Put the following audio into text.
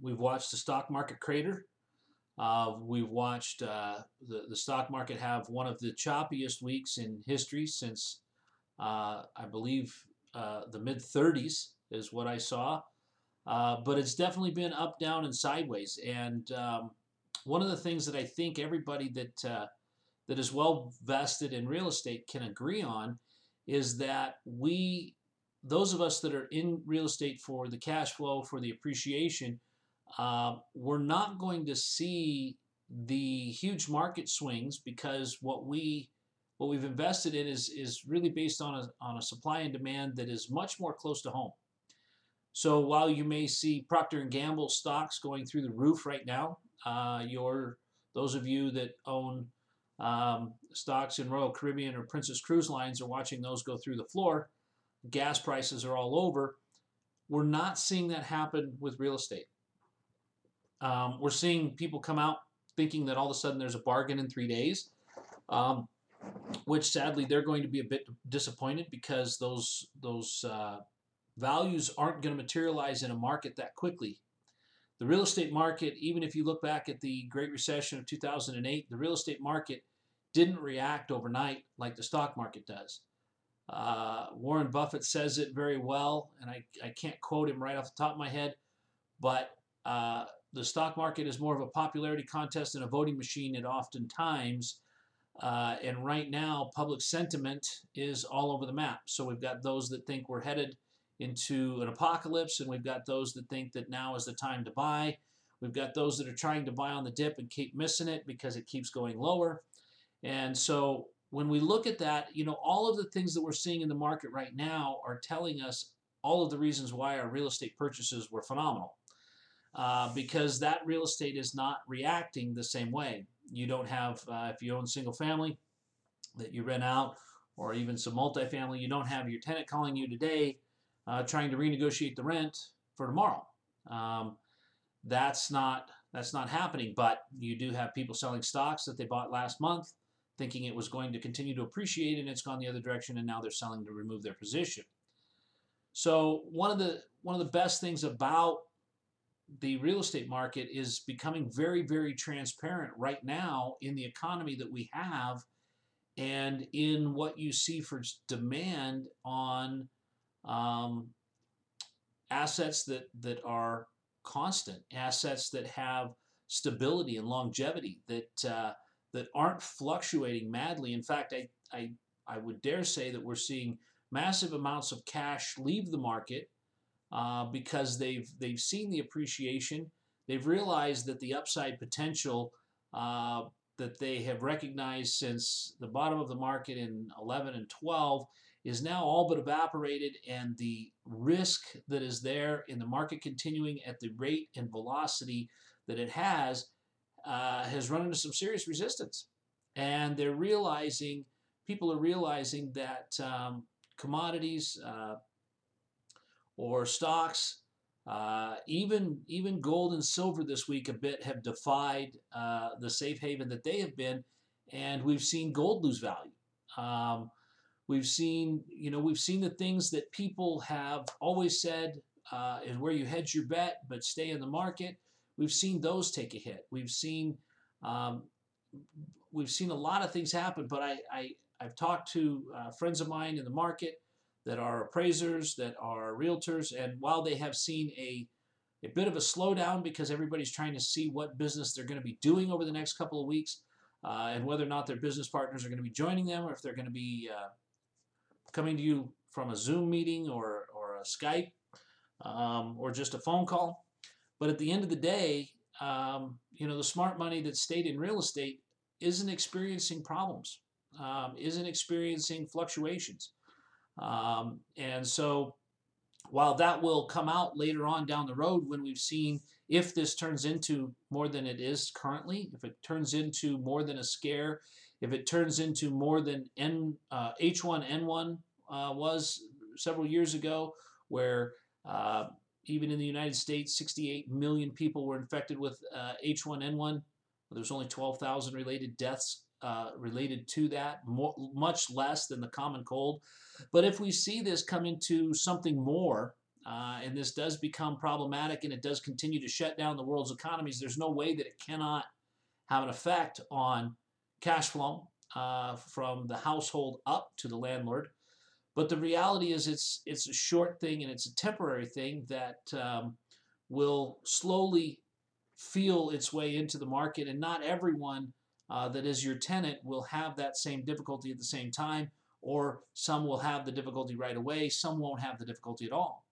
we've watched the stock market crater. Uh, we've watched uh, the, the stock market have one of the choppiest weeks in history since, uh, I believe, uh, the mid 30s is what I saw. Uh, but it's definitely been up, down, and sideways. And um, one of the things that I think everybody that uh, that is well vested in real estate can agree on is that we, those of us that are in real estate for the cash flow, for the appreciation, uh, we're not going to see the huge market swings because what we what we've invested in is is really based on a on a supply and demand that is much more close to home. So while you may see Procter and Gamble stocks going through the roof right now, uh, your those of you that own um, stocks in Royal Caribbean or Princess Cruise Lines are watching those go through the floor. Gas prices are all over. We're not seeing that happen with real estate. Um, we're seeing people come out thinking that all of a sudden there's a bargain in three days, um, which sadly they're going to be a bit disappointed because those those uh, values aren't going to materialize in a market that quickly. The real estate market, even if you look back at the Great Recession of 2008, the real estate market didn't react overnight like the stock market does. Uh, Warren Buffett says it very well, and I, I can't quote him right off the top of my head, but uh, the stock market is more of a popularity contest than a voting machine at oftentimes. Uh, and right now, public sentiment is all over the map. So we've got those that think we're headed into an apocalypse, and we've got those that think that now is the time to buy. We've got those that are trying to buy on the dip and keep missing it because it keeps going lower. And so when we look at that, you know, all of the things that we're seeing in the market right now are telling us all of the reasons why our real estate purchases were phenomenal uh, because that real estate is not reacting the same way. You don't have, uh, if you own single family that you rent out, or even some multifamily, you don't have your tenant calling you today uh, trying to renegotiate the rent for tomorrow. Um, that's not that's not happening. But you do have people selling stocks that they bought last month, thinking it was going to continue to appreciate, and it's gone the other direction, and now they're selling to remove their position. So one of the one of the best things about the real estate market is becoming very, very transparent right now in the economy that we have and in what you see for demand on um, assets that, that are constant, assets that have stability and longevity, that, uh, that aren't fluctuating madly. In fact, I, I, I would dare say that we're seeing massive amounts of cash leave the market uh, because they've they've seen the appreciation. They've realized that the upside potential uh, that they have recognized since the bottom of the market in 11 and 12 is now all but evaporated, and the risk that is there in the market continuing at the rate and velocity that it has uh, has run into some serious resistance. And they're realizing, people are realizing that um, commodities, uh, or stocks. Uh, even even gold and silver this week a bit have defied uh, the safe haven that they have been, and we've seen gold lose value. Um, we've seen you know we've seen the things that people have always said uh, is where you hedge your bet, but stay in the market. We've seen those take a hit. We've seen um, we've seen a lot of things happen, but I, I I've talked to uh, friends of mine in the market that are appraisers, that are realtors, and while they have seen a a bit of a slowdown because everybody's trying to see what business they're going to be doing over the next couple of weeks uh, and whether or not their business partners are going to be joining them or if they're going to be uh, coming to you from a Zoom meeting or, or a Skype um, or just a phone call. But at the end of the day, um, you know, the smart money that stayed in real estate isn't experiencing problems, um, isn't experiencing fluctuations. Um, and so while that will come out later on down the road when we've seen if this turns into more than it is currently, if it turns into more than a scare, if it turns into more than N, uh, H1N1 uh, was several years ago, where uh, even in the United States, 68 million people were infected with H1N1. Uh, There's only 12,000 related deaths uh, related to that, much less than the common cold. But if we see this come into something more, uh, and this does become problematic and it does continue to shut down the world's economies, there's no way that it cannot have an effect on cash flow uh, from the household up to the landlord. But the reality is, it's it's a short thing and it's a temporary thing that um, will slowly feel its way into the market, and not everyone uh, that is your tenant will have that same difficulty at the same time, or some will have the difficulty right away, some won't have the difficulty at all.